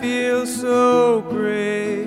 Feel so great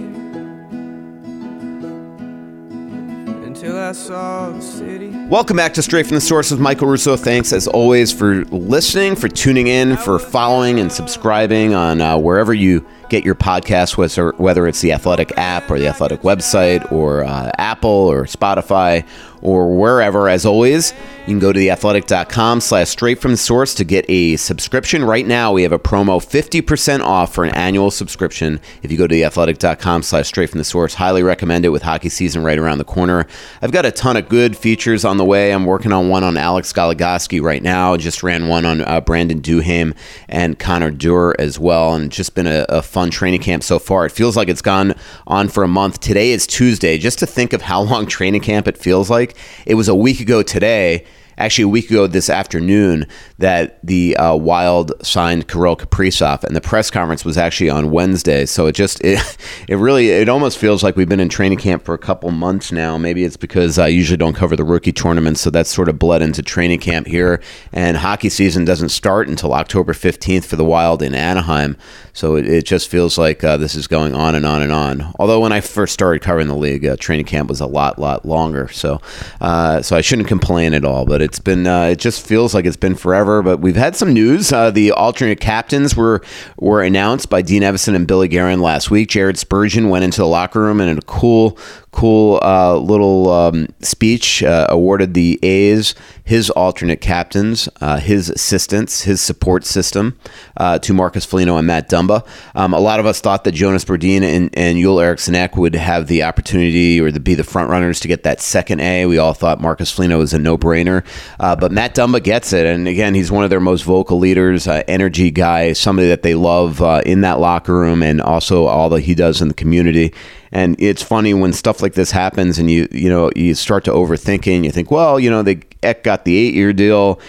until I saw the city. Welcome back to Straight from the Source with Michael Russo. Thanks, as always, for listening, for tuning in, for following and subscribing on uh, wherever you get your podcast, whether, whether it's the Athletic app or the Athletic website or uh, Apple or Spotify or wherever. As always, you can go to theathletic.com slash straight from the source to get a subscription. Right now, we have a promo 50% off for an annual subscription. If you go to theathletic.com slash straight from the source, highly recommend it with hockey season right around the corner. I've got a ton of good features on the way. I'm working on one on Alex Goligoski right now. Just ran one on uh, Brandon Duhaime and Connor Dewar as well. And just been a, a fun training camp so far. It feels like it's gone on for a month. Today is Tuesday. Just to think of how long training camp it feels like. It was a week ago today actually a week ago this afternoon that the uh, Wild signed Kirill Kaprizov, and the press conference was actually on Wednesday. So it just it, it really it almost feels like we've been in training camp for a couple months now. Maybe it's because I usually don't cover the rookie tournament, so that's sort of bled into training camp here. And hockey season doesn't start until October fifteenth for the Wild in Anaheim. So it, it just feels like uh, this is going on and on and on. Although when I first started covering the league, uh, training camp was a lot lot longer. So uh, so I shouldn't complain at all, but it's been uh, it just feels like it's been forever. But we've had some news. Uh, the alternate captains were were announced by Dean Evason and Billy Guerin last week. Jared Spurgeon went into the locker room and in a cool cool uh, little um, speech uh, awarded the A's his alternate captains, uh, his assistants, his support system uh, to Marcus Foligno and Matt Dumba. Um, a lot of us thought that Jonas Brodin and, and Joel Eriksson Ek would have the opportunity or to be the front runners to get that second A. We all thought Marcus Foligno was a no brainer, uh, but Matt Dumba gets it. And again, he's one of their most vocal leaders, uh, energy guy, somebody that they love in that locker room, and also all that he does in the community. And it's funny when stuff like this happens, and you you know you start to overthink it. And you think, well, you know, they Ek got the eight year deal.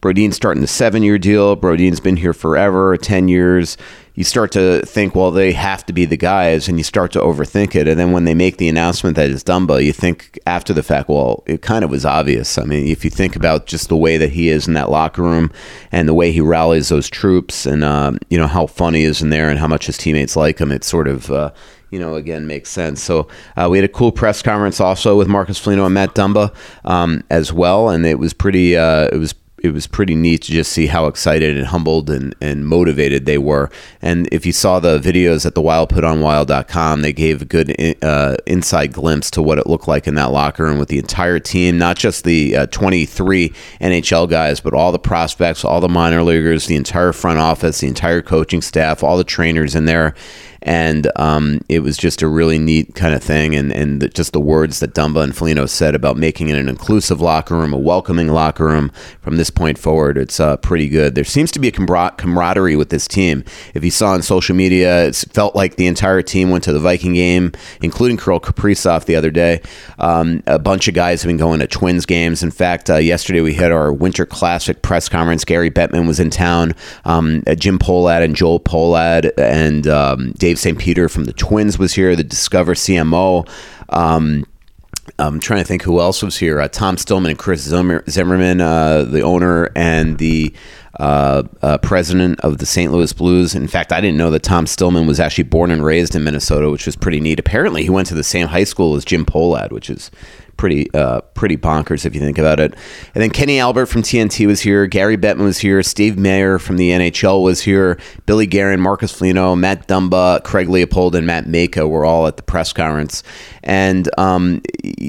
Brodin's starting the seven year deal. Brodin's been here forever, 10 years. You start to think, well, they have to be the guys, and you start to overthink it. And then when they make the announcement that it's Dumba, you think after the fact, well, it kind of was obvious. I mean, if you think about just the way that he is in that locker room and the way he rallies those troops and, um, you know, how funny he is in there and how much his teammates like him, it's sort of. Uh, you know, again, makes sense. So uh, we had a cool press conference also with Marcus Foligno and Matt Dumba um, as well, and it was pretty. Uh, it was it was pretty neat to just see how excited and humbled and, and motivated they were. And if you saw the videos that the Wild put on Wild.com, they gave a good uh, inside glimpse to what it looked like in that locker room with the entire team, not just the uh, 23 NHL guys, but all the prospects, all the minor leaguers, the entire front office, the entire coaching staff, all the trainers in there and um, it was just a really neat kind of thing. And and the, just the words that Dumba and Foligno said about making it an inclusive locker room, a welcoming locker room from this point forward, it's uh, pretty good. There seems to be a camaraderie with this team. If you saw on social media, it felt like the entire team went to the Viking game, including Kirill Kaprizov the other day. Um, a bunch of guys have been going to Twins games. In fact, uh, yesterday we had our Winter Classic press conference. Gary Bettman was in town. Um, uh, Jim Pohlad and Joel Pohlad and um, Dave Dave St. Peter from the Twins was here, the Discover CMO. Um, I'm trying to think who else was here. Uh, Tom Stillman and Chris Zimmer, Zimmerman, uh, the owner and the uh, uh, president of the St. Louis Blues. In fact, I didn't know that Tom Stillman was actually born and raised in Minnesota, which was pretty neat. Apparently, he went to the same high school as Jim Pohlad, which is pretty uh, pretty bonkers if you think about it. And then Kenny Albert from TNT was here. Gary Bettman was here. Steve Mayer from the NHL was here. Billy Guerin, Marcus Foligno, Matt Dumba, Craig Leopold, and Matt Majka were all at the press conference. And um,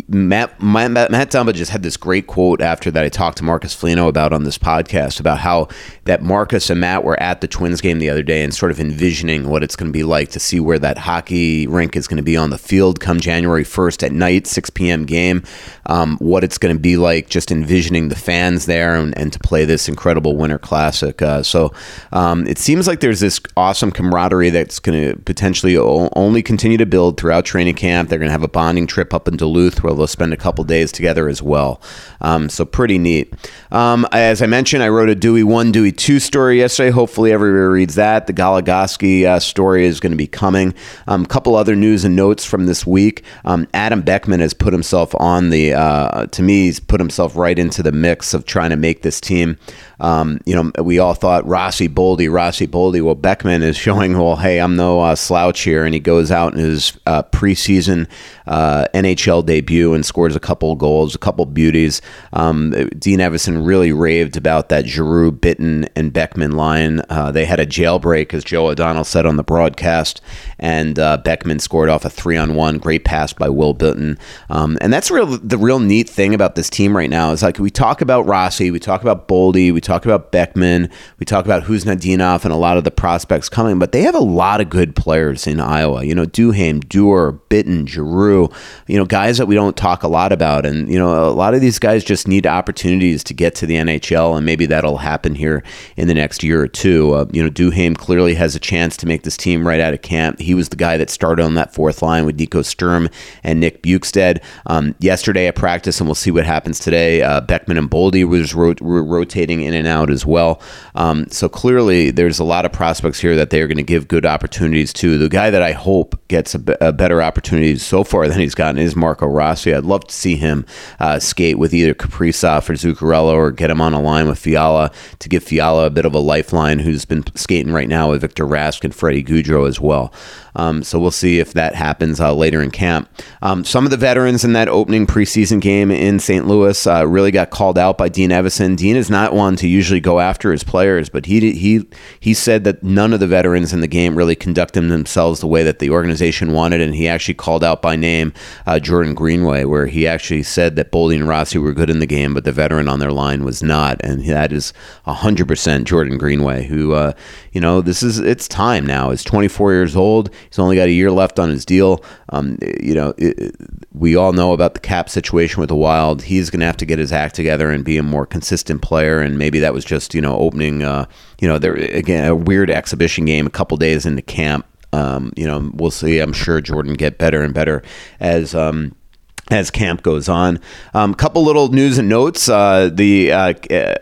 Matt, Matt, Matt Dumba just had this great quote after that I talked to Marcus Foligno about on this podcast about how that Marcus and Matt were at the Twins game the other day and sort of envisioning what it's going to be like to see where that hockey rink is going to be on the field come January 1st at night, 6 p.m. game um, what it's going to be like, just envisioning the fans there and, and to play this incredible Winter Classic. Uh, so um, it seems like there's this awesome camaraderie that's going to potentially only continue to build throughout training camp. They're going to have a bonding trip up in Duluth where they'll spend a couple days together as well. Um, so pretty neat. Um, as I mentioned, I wrote a Dewey 1, Dewey 2 story yesterday. Hopefully everybody reads that. The Goligoski uh, story is going to be coming. A um, couple other news and notes from this week. Um, Adam Beckman has put himself on the, uh, to me, he's put himself right into the mix of trying to make this team um, you know, we all thought Rossi Boldy, Rossi Boldy. Well, Beckman is showing, well, hey, I'm no uh, slouch here, and he goes out in his uh, preseason uh, NHL debut and scores a couple goals, a couple beauties. Um, Dean Evason really raved about that Giroux, Bitten, and Beckman line. Uh, they had a jailbreak, as Joe O'Donnell said on the broadcast, and uh, Beckman scored off a three on one. Great pass by Will Bitten, um, and that's real. The real neat thing about this team right now is like we talk about Rossi, we talk about Boldy, we talk about Beckman, we talk about Khusnutdinov and a lot of the prospects coming, but they have a lot of good players in Iowa. You know, Duhaime, Dewar, Bitten, Giroux, you know, guys that we don't talk a lot about. And, you know, a lot of these guys just need opportunities to get to the NHL, and maybe that'll happen here in the next year or two. Uh, you know, Duhaime clearly has a chance to make this team right out of camp. He was the guy that started on that fourth line with Nico Sturm and Nick Bjugstad. Um, yesterday at practice, and we'll see what happens today, uh, Beckman and Boldy was ro- rotating in and out as well. Um, so clearly, there's a lot of prospects here that they're going to give good opportunities to. The guy that I hope gets a, b- a better opportunity so far than he's gotten is Marco Rossi. I'd love to see him uh, skate with either Kaprizov or Zuccarello or get him on a line with Fiala to give Fiala a bit of a lifeline who's been skating right now with Victor Rask and Freddie Gaudreau as well. Um, so we'll see if that happens uh, later in camp. Um, some of the veterans in that opening preseason game in St. Louis uh, really got called out by Dean Evason. Dean is not one to usually go after his players, but he he he said that none of the veterans in the game really conducted themselves the way that the organization wanted, and he actually called out by name uh, Jordan Greenway, where he actually said that Boldy and Rossi were good in the game, but the veteran on their line was not, and that is hundred percent Jordan Greenway, who uh, you know this is it's time now. He's 24 years old. He's only got a year left on his deal. Um, you know, it, we all know about the cap situation with the Wild. He's going to have to get his act together and be a more consistent player. And maybe that was just you know opening, uh, you know, there again a weird exhibition game a couple days into camp. Um, you know, we'll see. I'm sure Jordan get better and better as um, as camp goes on. A um, couple little news and notes. Uh, the uh,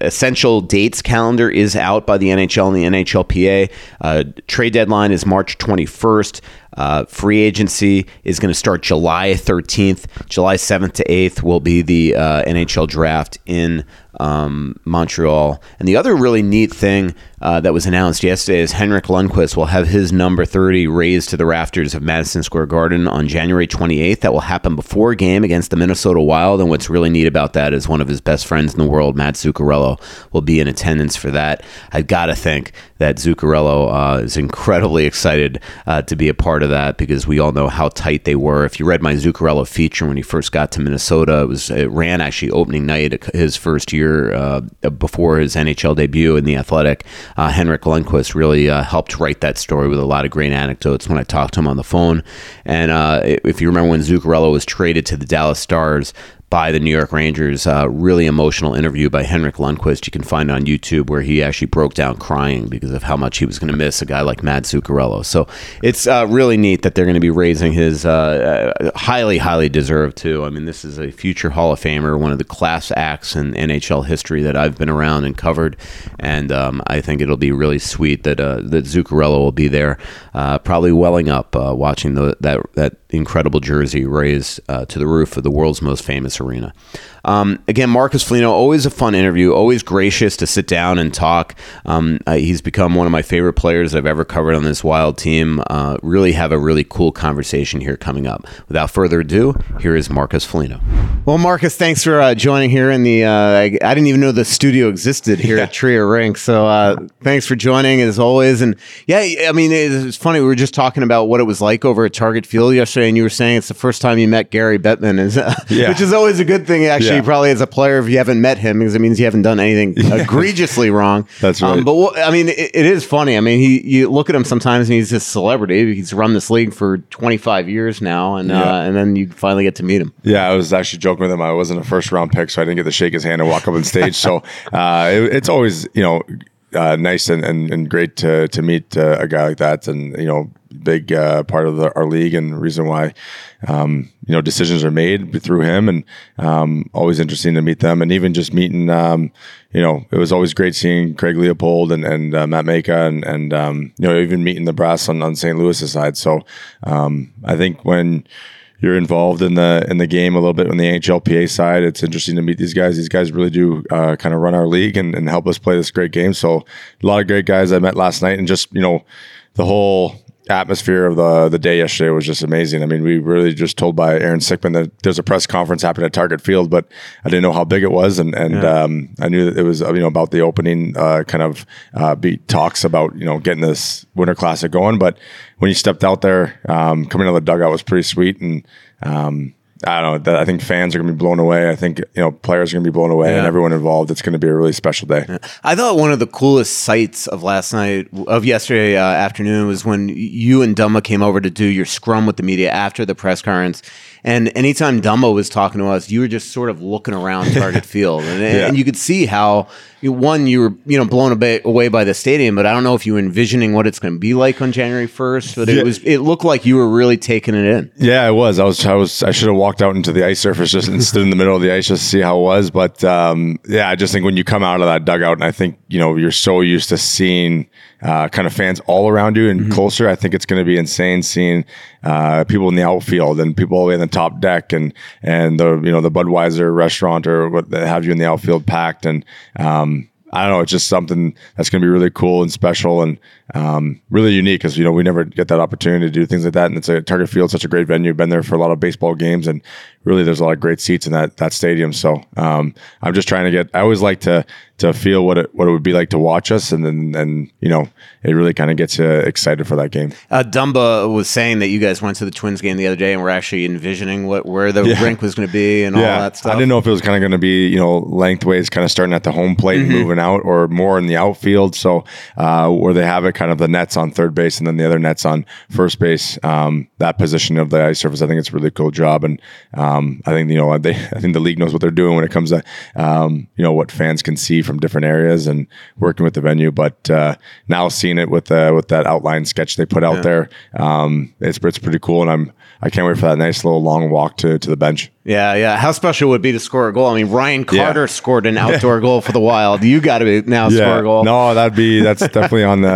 essential dates calendar is out by the NHL and the NHLPA. Uh, trade deadline is March 21st. Uh, free agency is going to start July 13th. July 7th to 8th will be the uh, NHL draft in um, Montreal. And the other really neat thing uh, that was announced yesterday is Henrik Lundqvist will have his number 30 raised to the rafters of Madison Square Garden on January 28th. That will happen before game against the Minnesota Wild. And what's really neat about that is one of his best friends in the world, Matt Zuccarello, will be in attendance for that. I've got to think that Zuccarello uh, is incredibly excited uh, to be a part of that because we all know how tight they were. If you read my Zuccarello feature when he first got to Minnesota, it was it ran actually opening night his first year uh, before his NHL debut in the Athletic uh, Henrik Lundqvist really uh, helped write that story with a lot of great anecdotes when I talked to him on the phone. And uh, if you remember when Zuccarello was traded to the Dallas Stars, by the New York Rangers. Uh, really emotional interview by Henrik Lundqvist. You can find on YouTube where he actually broke down crying because of how much he was going to miss a guy like Matt Zuccarello. So it's uh, really neat that they're going to be raising his uh, uh highly, highly deserved too. I mean, this is a future Hall of Famer, one of the class acts in NHL history that I've been around and covered, and um, I think it'll be really sweet that uh, that Zuccarello will be there, uh, probably welling up watching the, that that incredible jersey raised to the roof of the world's most famous arena. Um, again, Marcus Foligno, always a fun interview, always gracious to sit down and talk. Um, uh, he's become one of my favorite players I've ever covered on this wild team. Uh, really have a really cool conversation here coming up. Without further ado, here is Marcus Foligno. Well, Marcus, thanks for uh, joining here in the. Uh, I, I, didn't even know the studio existed here yeah. at TRIA Rink, so uh, thanks for joining as always. And yeah, I mean, it's funny. We were just talking about what it was like over at Target Field yesterday, and you were saying it's the first time you met Gary Bettman, is, yeah. which is always a good thing, actually. Yeah probably as a player if you haven't met him because it means you haven't done anything egregiously wrong. That's um, right. Um, but I mean, it, it is funny. I mean, he you look at him sometimes and he's a celebrity. He's run this league for 25 years now, and uh, and then you finally get to meet him. Yeah, I was actually joking with him. I wasn't a first round pick, so I didn't get to shake his hand and walk up on stage. so uh, it, it's always you know uh, nice and, and, and, great to to meet uh, a guy like that, and you know, big uh, part of the, our league and reason why um, you know decisions are made through him, and um, always interesting to meet them, and even just meeting. Um, you know, it was always great seeing Craig Leopold and, and uh, Matt Majka and, and um, you know, even meeting the brass on, on St. Louis' side. So um, I think when you're involved in the in the game a little bit on the NHLPA side. It's interesting to meet these guys. These guys really do uh, kind of run our league and, and help us play this great game. So a lot of great guys I met last night, and just you know the whole atmosphere of the the day yesterday was just amazing. I mean, we really just told by Aaron Sickman that there's a press conference happening at Target Field, but I didn't know how big it was, and and yeah. um, I knew that it was you know about the opening uh, kind of uh, beat talks about you know getting this Winter Classic going. But when you stepped out there, um, coming out of the dugout was pretty sweet, and um, I don't know. I think fans are going to be blown away. I think you know players are going to be blown away, yeah. and everyone involved. It's going to be a really special day. Yeah. I thought one of the coolest sights of last night, of yesterday uh, afternoon, was when you and Dumba came over to do your scrum with the media after the press conference. And anytime Dumba was talking to us, you were just sort of looking around Target Field, and, yeah. and you could see how one you were you know blown away by the stadium, but I don't know if you were envisioning what it's going to be like on January first. But yeah. it was it looked like you were really taking it in. Yeah, I was. I was. I was. I should have walked out into the ice surface just and stood in the middle of the ice just to see how it was. But um, yeah, I just think when you come out of that dugout, and I think you know you're so used to seeing uh, kind of fans all around you and mm-hmm. closer. I think it's going to be insane seeing uh, people in the outfield and people all the way in the top deck and and the you know the Budweiser restaurant or what have you in the outfield packed and um, I don't know. It's just something that's going to be really cool and special and um, really unique because you know we never get that opportunity to do things like that. And it's a Target Field, such a great venue. Been there for a lot of baseball games, and really there's a lot of great seats in that that stadium. So um, I'm just trying to get. I always like to to feel what it what it would be like to watch us, and then and you know it really kind of gets you excited for that game. Uh, Dumba was saying that you guys went to the Twins game the other day, and we're actually envisioning what where the yeah. rink was going to be and yeah. all that stuff. I didn't know if it was kind of going to be you know lengthways, kind of starting at the home plate mm-hmm. and moving out, or more in the outfield. So uh, where they have it, kind of the nets on third base, and then the other nets on first base. Um, that position of the ice surface, I think it's a really cool job, and um, I think you know they I think the league knows what they're doing when it comes to um, you know what fans can see from different areas and working with the venue. But uh, now seeing it with uh, with that outline sketch they put out yeah. there, um, it's it's pretty cool, and I'm I can't wait for that nice little long walk to to the bench. Yeah, yeah. How special would it be to score a goal? I mean, Ryan Carter yeah. scored an outdoor goal for the Wild. You got to be now yeah. score a goal. No, that'd be that's definitely on the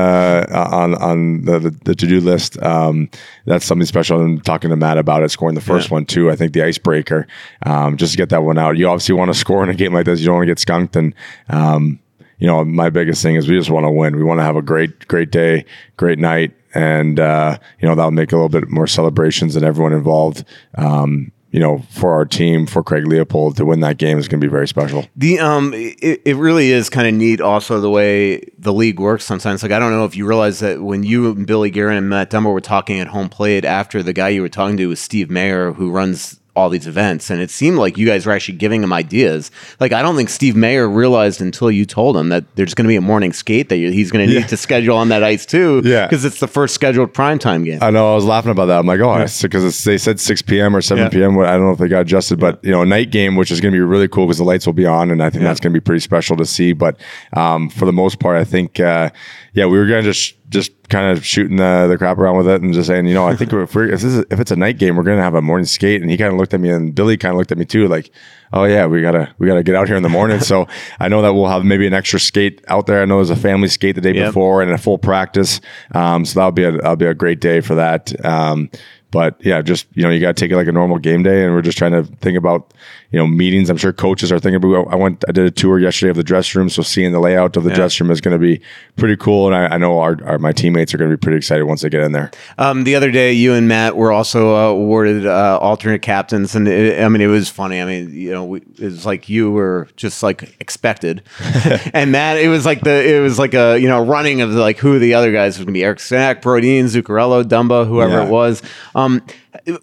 uh, on on the, the, the to do list. Um, that's something special. I'm talking to Matt about it, scoring the first yeah. one too. I think the icebreaker, um, just to get that one out. You obviously want to score in a game like this. You don't want to get skunked, and um, you know my biggest thing is we just want to win. We want to have a great great day, great night, and uh, you know that'll make a little bit more celebrations and everyone involved. Um, you know, for our team, for Craig Leopold to win that game is going to be very special. The um, it, it really is kind of neat. Also, the way the league works sometimes. Like I don't know if you realize that when you and Billy Guerin and Matt Dumba were talking at home plate after the guy you were talking to was Steve Mayer, who runs all these events and it seemed like you guys were actually giving him ideas like i don't think steve mayer realized until you told him that there's going to be a morning skate that he's going to need yeah. to schedule on that ice too yeah because it's the first scheduled primetime game i know i was laughing about that i'm like oh because yeah. they said 6 p.m or 7 yeah. p.m i don't know if they got adjusted but you know a night game which is going to be really cool because the lights will be on and i think that's going to be pretty special to see but um, for the most part i think uh, yeah we were going to just just kind of shooting the, the crap around with it and just saying, you know, I think if we're if, is, if it's a night game, we're gonna have a morning skate. And he kind of looked at me, and Billy kind of looked at me too, like, oh yeah, we gotta we gotta get out here in the morning. so I know that we'll have maybe an extra skate out there. I know there's a family skate the day yep. before and a full practice. Um, so that'll be a that'll be a great day for that. Um, but yeah, just you know, you got to take it like a normal game day, and we're just trying to think about you know meetings. I'm sure coaches are thinking about. I went, I did a tour yesterday of the dress room, so seeing the layout of the yeah. dress room is going to be pretty cool, and I, I know our, our, my teammates are going to be pretty excited once they get in there. Um, the other day, you and Matt were also uh, awarded uh, alternate captains, and it, I mean, it was funny. I mean, you know, we, it was like you were just like expected, and Matt, it was like the it was like a you know running of like who the other guys was going to be: Eric Stack, Brodin, Zuccarello, Dumba, whoever yeah. it was. Um,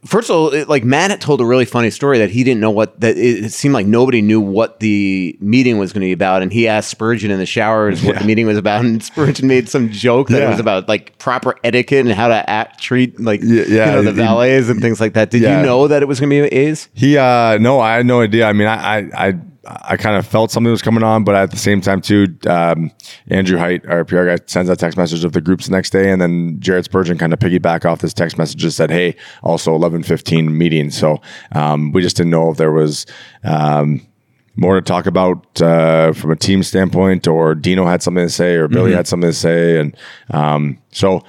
first of all, it, like Matt had told a really funny story that he didn't know what that it, it seemed like nobody knew what the meeting was going to be about, and he asked Spurgeon in the showers what yeah. the meeting was about, and Spurgeon made some joke that yeah. it was about like proper etiquette and how to act, treat like yeah, you know the valets and things like that. Did you know that it was going to be A's? He uh no, I had no idea. I mean, I I. I I kind of felt something was coming on, but at the same time too, um, Andrew Heydt, our PR guy, sends a text message of the groups the next day, and then Jared Spurgeon kind of piggyback off this text message and said, "Hey, also eleven fifteen meeting." So um, we just didn't know if there was. Um, more to talk about uh, from a team standpoint, or Dino had something to say, or Billy mm-hmm. had something to say, and um, so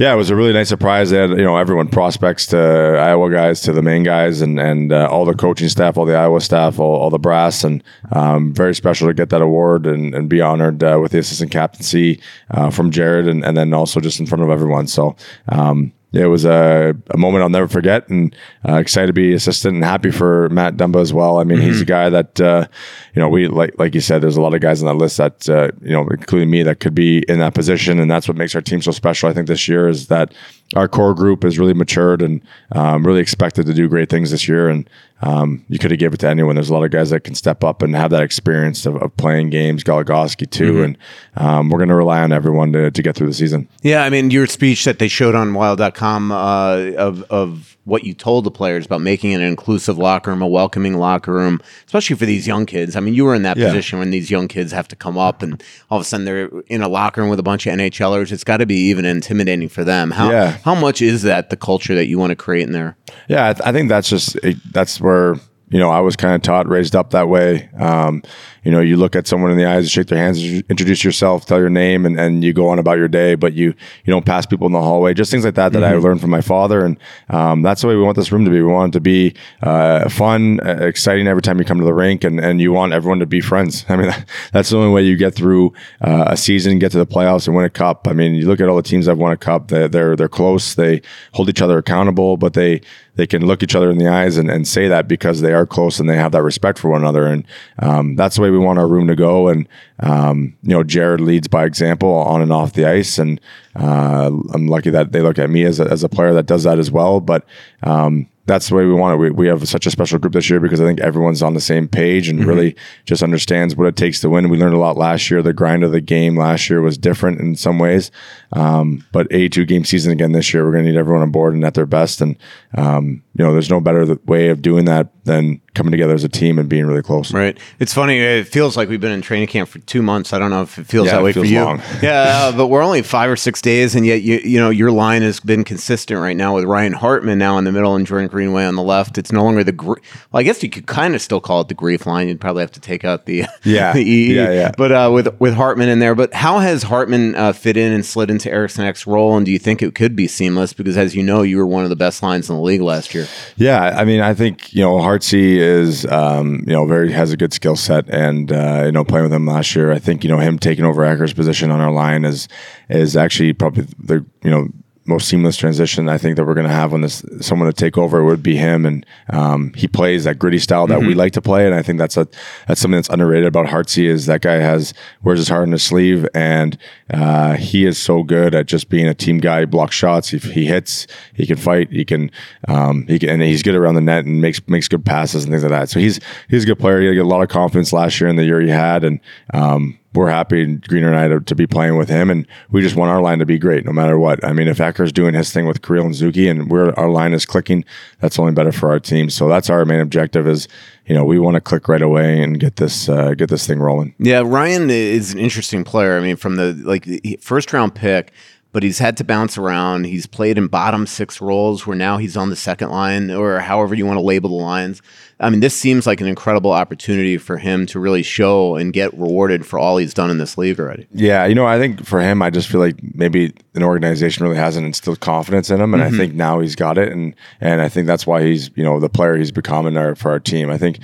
yeah, it was a really nice surprise. They had, you know, everyone prospects to Iowa guys to the main guys and and uh, all the coaching staff, all the Iowa staff, all, all the brass, and um, very special to get that award and, and be honored uh, with the assistant captaincy uh, from Jared, and, and then also just in front of everyone. So um, it was a, a moment I'll never forget, and uh, excited to be assistant and happy for Matt Dumba as well. I mean, mm-hmm. he's a guy that uh, you know we like like you said. There's a lot of guys on that list that uh, you know, including me, that could be in that position, and that's what makes our team so special. I think this year is that our core group is really matured and um, really expected to do great things this year. And um, you could have gave it to anyone. There's a lot of guys that can step up and have that experience of, of playing games. Goligoski too, mm-hmm. and um, we're going to rely on everyone to, to get through the season. Yeah, I mean, your speech that they showed on Wild.com uh, of of what you told the players about making an inclusive locker room, a welcoming locker room, especially for these young kids. I mean, you were in that yeah. position when these young kids have to come up and all of a sudden they're in a locker room with a bunch of NHLers. It's got to be even intimidating for them. How yeah. how much is that the culture that you want to create in there? Yeah, I, th- I think that's just that's where you know I was kind of taught, raised up that way. Um, you know, you look at someone in the eyes, shake their hands, introduce yourself, tell your name, and, and you go on about your day. But you you don't pass people in the hallway. Just things like that that mm-hmm. I learned from my father, and um, that's the way we want this room to be. We want it to be uh, fun, uh, exciting every time you come to the rink, and, and you want everyone to be friends. I mean, that, that's the only way you get through uh, a season, get to the playoffs, and win a cup. I mean, you look at all the teams that have won a cup; they're they're, they're close. They hold each other accountable, but they they can look each other in the eyes and, and say that because they are close and they have that respect for one another. And um, that's the way we want our room to go. And, um, you know, Jared leads by example on and off the ice. And uh, I'm lucky that they look at me as a, as a player that does that as well. But, um, that's the way we want it. We, we have such a special group this year because I think everyone's on the same page and mm-hmm. really just understands what it takes to win. We learned a lot last year. The grind of the game last year was different in some ways, um, but a two game season again this year. We're going to need everyone on board and at their best. And um, you know, there's no better way of doing that than coming together as a team and being really close. Right. It's funny. It feels like we've been in training camp for two months. I don't know if it feels Yeah, that way feels for you. long. yeah, uh, but we're only five or six days, and yet you you know your line has been consistent right now with Ryan Hartman now in the middle and Jordan Greenway on the left. It's no longer the. Gr- well, I guess you could kind of still call it the grief line. You'd probably have to take out the Yeah. the EE. Yeah, yeah. But uh, with with Hartman in there, but how has Hartman uh, fit in and slid into Eriksson Ek's role? And do you think it could be seamless? Because as you know, you were one of the best lines in the league last year. Yeah, I mean, I think you know Hartsey is um, you know very has a good skill set, and uh, you know playing with him last year, I think you know him taking over Acker's position on our line is is actually probably the you know most seamless transition I think that we're going to have when this someone to take over would be him, and um, he plays that gritty style that we like to play, and I think that's a that's something that's underrated about Hartsey is that guy has wears his heart in his sleeve, and uh, he is so good at just being a team guy, block shots. If he hits, he can fight, he can um, he can, and he's good around the net and makes makes good passes and things like that. So he's he's a good player. He had a lot of confidence last year in the year he had, and um, we're happy Greener and I to, to be playing with him, and we just want our line to be great no matter what. I mean, if Ecker's doing his thing with Kirill and Zuki, and we're our line is clicking, that's only better for our team. So that's our main objective is you know we want to click right away and get this uh, get this thing rolling. Yeah, Ryan is an interesting player. I mean, from the like first round pick, but he's had to bounce around. He's played in bottom six roles where now he's on the second line or however you want to label the lines. I mean, this seems like an incredible opportunity for him to really show and get rewarded for all he's done in this league already. Yeah, you know, I think for him, I just feel like maybe an organization really hasn't instilled confidence in him, and I mm-hmm. think now he's got it, and and I think that's why he's you know the player he's becoming our, for our team. I think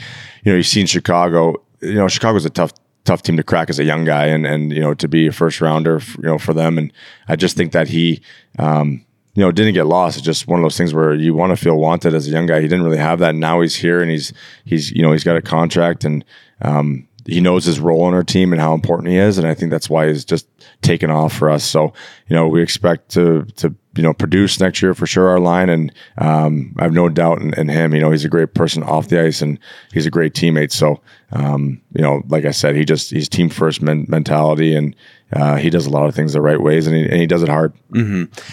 you know you've seen Chicago. You know, Chicago's a tough tough team to crack as a young guy, and and you know to be a first rounder, you know, for them, and I just think that he. Um, you know, didn't get lost. It's just one of those things where you want to feel wanted as a young guy. He didn't really have that. Now he's here and he's he's you know he's got a contract and um, he knows his role in our team and how important he is. And I think that's why he's just taken off for us. So you know we expect to to you know produce next year for sure our line and um, I have no doubt in, in him. You know he's a great person off the ice and he's a great teammate. So um, you know like I said, he just he's team first men- mentality and uh, he does a lot of things the right ways and he, and he does it hard.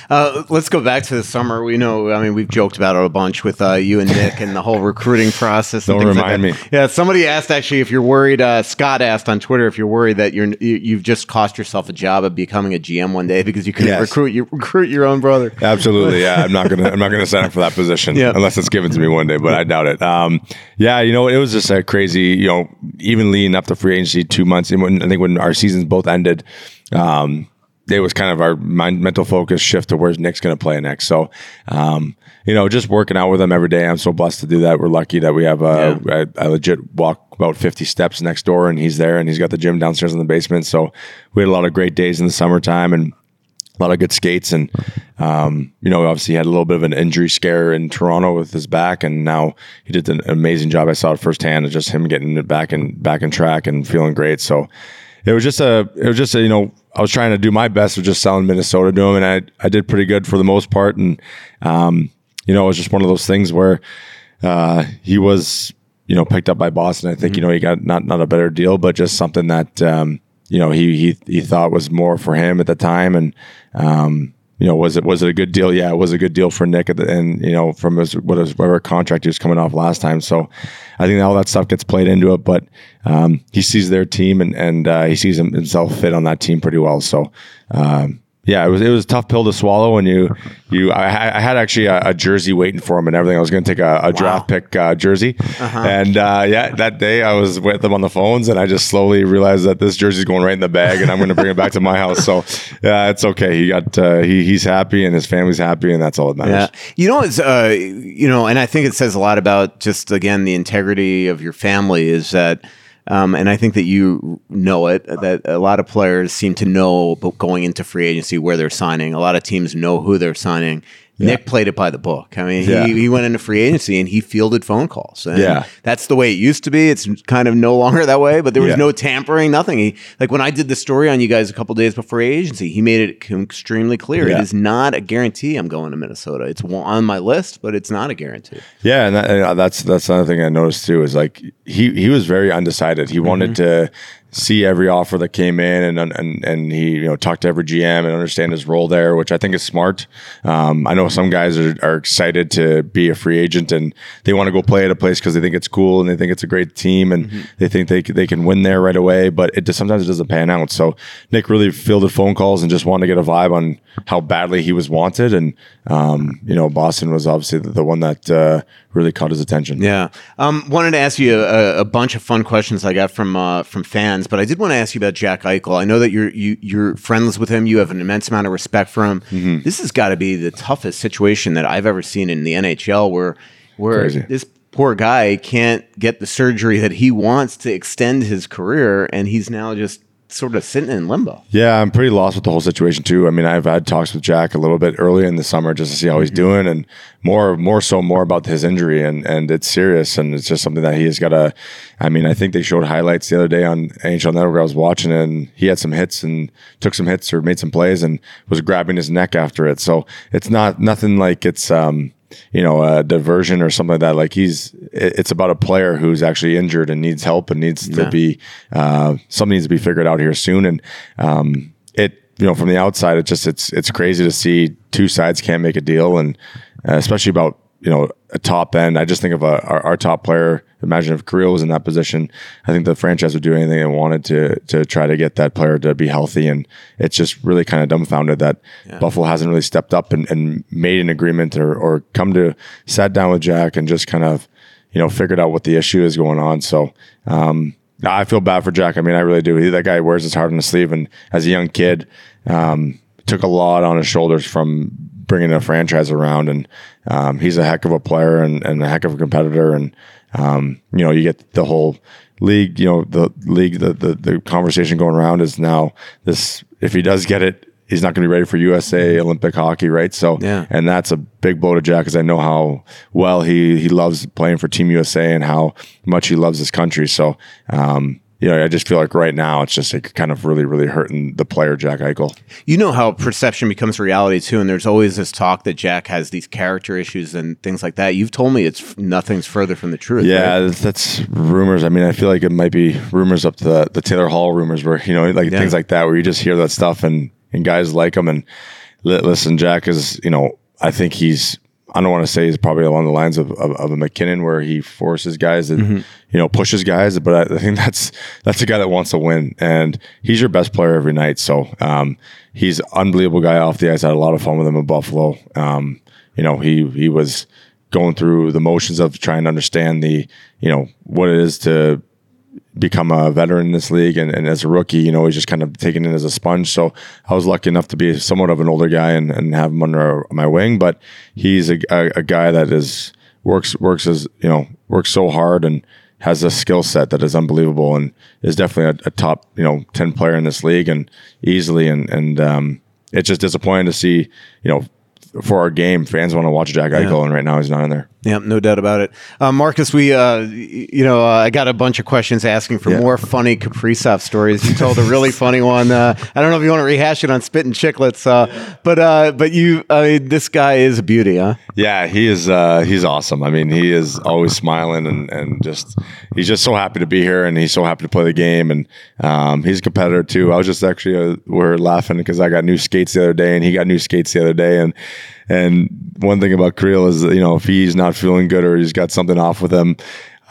Uh, let's go back to the summer. We know, I mean, we've joked about it a bunch with uh, you and Nick and the whole recruiting process. Don't like remind that. me. Yeah, somebody asked actually if you're worried. Uh, Scott asked on Twitter if you're worried that you're you, you've just cost yourself a job of becoming a GM one day because you couldn't Yes. recruit you recruit your own brother. Absolutely, yeah. I'm not gonna I'm not gonna sign up for that position Yeah. unless it's given to me one day, but I doubt it. Um, yeah, you know, it was just a crazy, you know, even leading up to free agency two months. And when, I think when our seasons both ended, um, it was kind of our mind, mental focus shift to where's Nick's going to play next. So, um, you know, just working out with him every day. I'm so blessed to do that. We're lucky that we have a, I, I legit walk about 50 steps next door and he's there and he's got the gym downstairs in the basement. So we had a lot of great days in the summertime and a lot of good skates and um, you know obviously he had a little bit of an injury scare in Toronto with his back and now he did an amazing job. I saw it firsthand of just him getting it back and back in track and feeling great. So it was just a it was just a you know I was trying to do my best with just selling Minnesota to him and I I did pretty good for the most part. And um, you know it was just one of those things where uh, he was you know picked up by Boston. I think you know he got not not a better deal but just something that um, you know he he he thought was more for him at the time. And um you know was it was it a good deal? Yeah it was a good deal for Nick the, and you know from his whatever contract he was coming off last time. So I think all that stuff gets played into it but um he sees their team and and uh, he sees himself fit on that team pretty well. So um yeah, it was it was a tough pill to swallow when you you I, had- I had actually a, a jersey waiting for him and everything. I was going to take a, a draft pick uh, jersey, and uh, yeah, that day I was with them on the phones, and I just slowly realized that this jersey's going right in the bag, and I'm going to bring it back to my house. So yeah, it's okay. He got uh, he he's happy, and his family's happy, and that's all that matters. Yeah, you know, it's uh, you know, and I think it says a lot about just again the integrity of your family is that. Um, and I think that you know it. That a lot of players seem to know going into free agency where they're signing. A lot of teams know who they're signing. Nick played it by the book. I mean, Yeah. he, he went into free agency and he fielded phone calls. Yeah. that's the way it used to be. It's kind of no longer that way. But there was Yeah. no tampering, nothing. He like when I did the story on you guys a couple days before agency, he made it extremely clear. It Yeah. is not a guarantee I'm going to Minnesota. It's on my list, but it's not a guarantee. Yeah, and, that, and uh, that's that's another thing I noticed too is like he he was very undecided. He wanted mm-hmm. to see every offer that came in and and and he you know talked to every GM and understand his role there, which I think is smart. Um, I know some guys are, are excited to be a free agent and they want to go play at a place because they think it's cool and they think it's a great team and Mm-hmm. they think they they can win there right away. But it just sometimes it doesn't pan out. So Nick really fielded phone calls and just wanted to get a vibe on how badly he was wanted. And um, you know Boston was obviously the, the one that uh, really caught his attention. Yeah. Um, wanted to ask you a, a bunch of fun questions I got from uh, from fans, but I did want to ask you about Jack Eichel. I know that you're you, you're friends with him. You have an immense amount of respect for him. Mm-hmm. This has got to be the toughest situation that I've ever seen in the NHL, where where Crazy. this poor guy can't get the surgery that he wants to extend his career, and he's now just sort of sitting in limbo. Yeah, I'm pretty lost with the whole situation too. I mean, I've had talks with Jack a little bit earlier in the summer just to see how he's doing, and more, more so, more about his injury, and and it's serious, and it's just something that he has got to. I mean, I think they showed highlights the other day on NHL Network. I was watching, and he had some hits and took some hits or made some plays, and was grabbing his neck after it. So it's not nothing like it's. um you know, a diversion or something like that. Like he's it's about a player who's actually injured and needs help and needs to be, uh, something needs to be figured out here soon. And, um, it, you know, from the outside, it just, it's, it's crazy to see two sides can't make a deal. And uh, especially about, you know, a top end. I just think of a, our, our top player. Imagine if Creel was in that position. I think the franchise would do anything they wanted to to try to get that player to be healthy. And it's just really kind of dumbfounded that Buffalo hasn't really stepped up and, and made an agreement or or come to sat down with Jack and just kind of you know figured out what the issue is going on. So. Um, I feel bad for Jack. I mean, I really do. He, that guy wears his heart on his sleeve, and as a young kid, um, took a lot on his shoulders from bringing a franchise around. And um, he's a heck of a player and, and a heck of a competitor. And um, you know, you get the whole league. You know, the league. The, the the conversation going around is now this. If he does get it, he's not going to be ready for USA Olympic hockey, right? So, Yeah. and that's a big blow to Jack because I know how well he he loves playing for Team USA and how much he loves his country. So, um, you know, I just feel like right now it's just like kind of really, really hurting the player Jack Eichel. You know how perception becomes reality too, and there's always this talk that Jack has these character issues and things like that. You've told me it's nothing's further from the truth. Yeah, right? that's, that's rumors. I mean, I feel like it might be rumors up to the, the Taylor Hall rumors, where you know, like Yeah. things like that, where you just hear that stuff and and guys like him. And listen, Jack is, you know, I think he's. I don't want to say he's probably along the lines of, of, of a MacKinnon where he forces guys and you know pushes guys, but I, I think that's that's a guy that wants to win, and he's your best player every night. So um, he's an unbelievable guy off the ice. I had a lot of fun with him in Buffalo. Um, you know, he he was going through the motions of trying to understand the you know what it is to become a veteran in this league and, and as a rookie you know he's just kind of taken it as a sponge. So i was lucky enough to be somewhat of an older guy and, and have him under my wing but he's a, a, a guy that is works works as you know works so hard and has a skill set that is unbelievable and is definitely a, a top you know 10 player in this league and easily. And and um, it's just disappointing to see you know for our game fans want to watch jack eichel and right now. He's not in there Yeah, no doubt about it. Uh, Marcus, we, uh, you know, uh, I got a bunch of questions asking for Yeah. more funny Kaprizov stories. You told a really funny one. Uh, I don't know if you want to rehash it on Spit and Chicklets, uh, but uh, but you, I mean, this guy is a beauty, huh? Yeah, he is. Uh, he's awesome. I mean, he is always smiling and, and just he's just so happy to be here, and he's so happy to play the game. And um, he's a competitor too. I was just actually uh, we're laughing because I got new skates the other day, and he got new skates the other day. And and one thing about Creel is you know if he's not feeling good or he's got something off with him,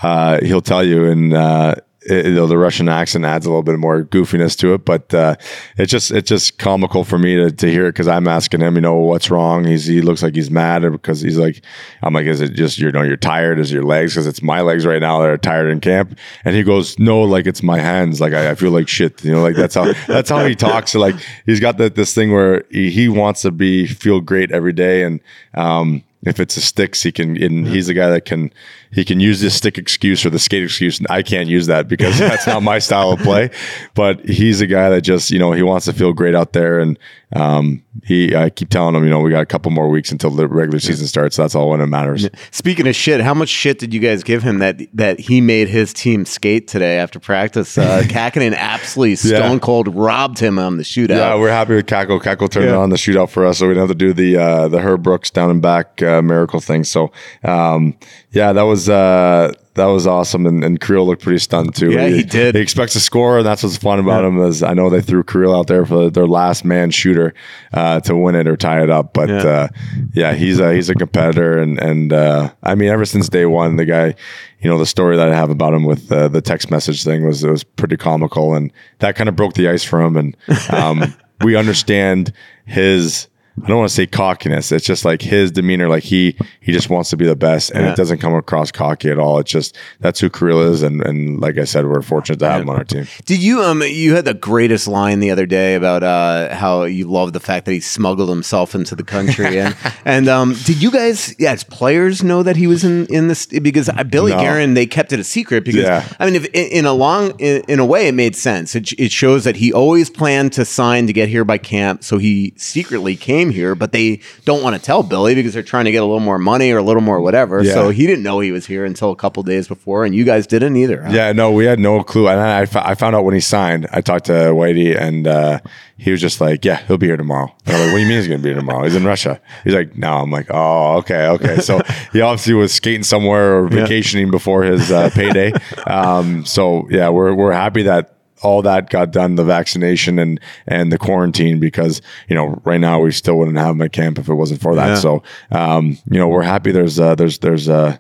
uh, he'll tell you. And uh, it, you know, the Russian accent adds a little bit more goofiness to it, but uh, it's just it's just comical for me to, to hear it because I'm asking him, you know, what's wrong? He's he looks like he's mad because he's like, I'm like, is it just you know you're tired? Is your legs? Because it's my legs right now that are tired in camp, and he goes, no, like it's my hands. Like I, I feel like shit. You know, like that's how that's how he talks. Like he's got that this thing where he, he wants to be feel great every day, and um, if it's a sticks, he can. And he's the guy that can he can use this stick excuse or the skate excuse. And I can't use that because that's not my style of play. But he's a guy that just you know he wants to feel great out there, and um, he I keep telling him you know we got a couple more weeks until the regular season starts. That's all when it matters. Speaking of shit, how much shit did you guys give him that that he made his team skate today after practice? Uh, Kahkonen absolutely Yeah. stone cold robbed him on the shootout. Yeah, we're happy with Cackle. Cackle turned Yeah. on the shootout for us, so we didn't have to do the uh, the Herb Brooks down and back uh, miracle thing. So, um, yeah, that was uh, that was awesome, and, and Creel looked pretty stunned too. Yeah, he did. He expects to score, and that's what's fun about him. Is I know they threw Creel out there for their last man shooter uh, to win it or tie it up, but Yeah. yeah, uh, yeah he's a he's a competitor, and and uh, I mean, ever since day one, the guy, you know, the story that I have about him with uh, the text message thing was it was pretty comical, and that kind of broke the ice for him, and um, we understand his. I don't want to say cockiness. It's just like his demeanor. Like he he just wants to be the best, and Yeah. it doesn't come across cocky at all. It's just that's who Kirill is, and and like I said, we're fortunate to have him on our team. Did you um you had the greatest line the other day about uh how you love the fact that he smuggled himself into the country and and um did you guys yeah as players know that he was in in this because uh, Billy No. Guerin they kept it a secret because Yeah. I mean if in, in a long in, in a way it made sense it, it shows that he always planned to sign to get here by camp so he secretly came here but they don't want to tell Billy because they're trying to get a little more money or a little more whatever Yeah. so he didn't know he was here until a couple days before and you guys didn't either huh? Yeah, no, we had no clue. And I, I found out when he signed. I talked to Whitey, and uh, he was just like, "Yeah, he'll be here tomorrow." And I'm like, "What do you mean he's going to be here tomorrow? He's in Russia." He's like, "No." I'm like, "Oh, okay, okay." So he obviously was skating somewhere or vacationing before his uh, payday. Um, so yeah, we're we're happy that all that got done, the vaccination and and the quarantine, because you know right now we still wouldn't have him at camp if it wasn't for that. Yeah. So um, you know we're happy. There's uh, there's there's uh,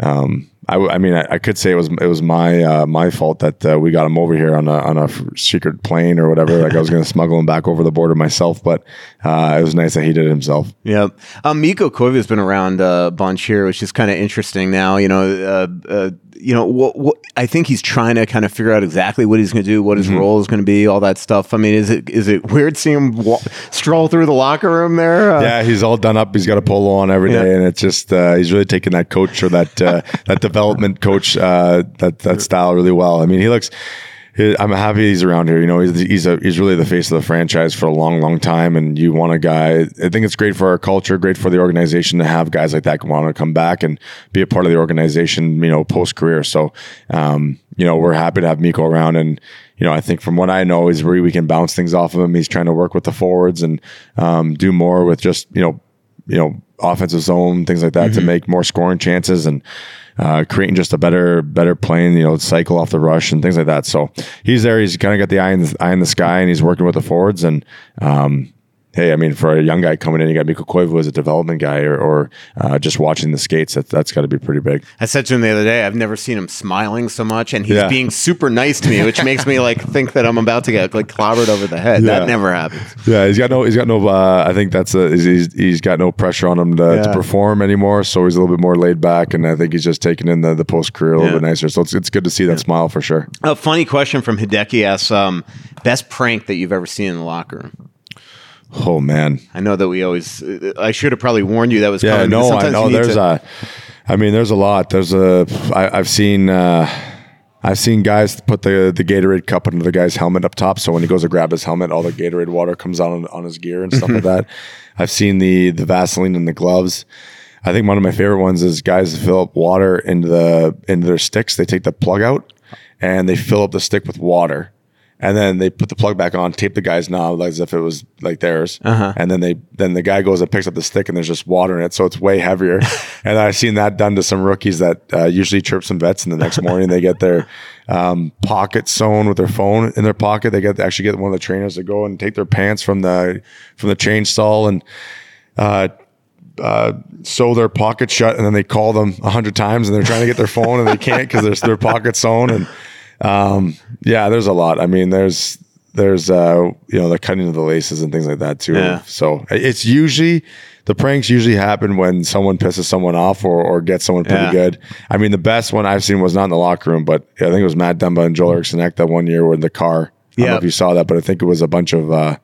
um, I, I mean, I, I could say it was it was my uh, my fault that uh, we got him over here on a on a secret plane or whatever. Like I was going to smuggle him back over the border myself, but uh, it was nice that he did it himself. Yep. Um, Mikko Koivu's been around a bunch here, which is kind of interesting now. You know, uh, uh, you know, what, what I think he's trying to kind of figure out exactly what he's going to do, what his Mm-hmm. role is going to be, all that stuff. I mean, is it is it weird seeing him wa- stroll through the locker room there? Uh, Yeah, he's all done up. He's got a polo on every day, Yeah. and it's just uh, he's really taking that coach or that uh, that development coach uh, that that style really well. I mean, he looks. I'm happy he's around here. You know, he's he's a, he's really the face of the franchise for a long, long time. And you want a guy. I think it's great for our culture, great for the organization to have guys like that want to come back and be a part of the organization. You know, post career. So, um, you know, we're happy to have Mikko around and you know, I think from what I know is where we can bounce things off of him. He's trying to work with the forwards and um, do more with just you know, you know, offensive zone things like that to make more scoring chances and uh, creating just a better, better plane, you know cycle off the rush and things like that. So he's there. He's kind of got the eye in the, eye in the sky and he's working with the forwards and. Um, Hey, I mean, for a young guy coming in, you got Mikko Koivu as a development guy, or, or uh, just watching the skates. That, that's got to be pretty big. I said to him the other day, I've never seen him smiling so much, and he's Yeah. being super nice to me, which makes me like think that I'm about to get like clobbered over the head. That never happens. Yeah, he's got no. He's got no. Uh, I think that's a, he's, he's he's got no pressure on him to, Yeah. to perform anymore. So he's a little bit more laid back, and I think he's just taking in the, the post career a little Yeah. bit nicer. So it's, it's good to see that smile for sure. A funny question from Hideki asks, um, best prank that you've ever seen in the locker room. Oh man, I know that we always. I should have probably warned you that was yeah, coming. no, I know. There's to- a. I mean, there's a lot. There's a. I, I've seen. Uh, I've seen guys put the the Gatorade cup under the guy's helmet up top, so when he goes to grab his helmet, all the Gatorade water comes out on, on his gear and stuff like that. I've seen the the Vaseline in the gloves. I think one of my favorite ones is guys fill up water into the into their sticks. They take the plug out and they fill up the stick with water. And then they put the plug back on, tape the guy's knob as if it was like theirs, and then they then the guy goes and picks up the stick, and there's just water in it, so it's way heavier. and I've seen that done to some rookies that uh, usually chirp some vets, and the next morning they get their um, pocket sewn with their phone in their pocket. They get actually get one of the trainers to go and take their pants from the from the change stall and uh, uh, sew their pocket shut, and then they call them a hundred times, and they're trying to get their phone, and they can't because their their pocket sewn. And um, yeah, there's a lot. I mean, there's there's uh, you know the cutting of the laces and things like that too. Yeah. So it's usually the pranks usually happen when someone pisses someone off or, or gets someone pretty Yeah. good. I mean, the best one I've seen was not in the locker room, but I think it was Matt Dumba and Joel Eriksson Ek that one year with the car. I don't know if you saw that, but I think it was a bunch of uh,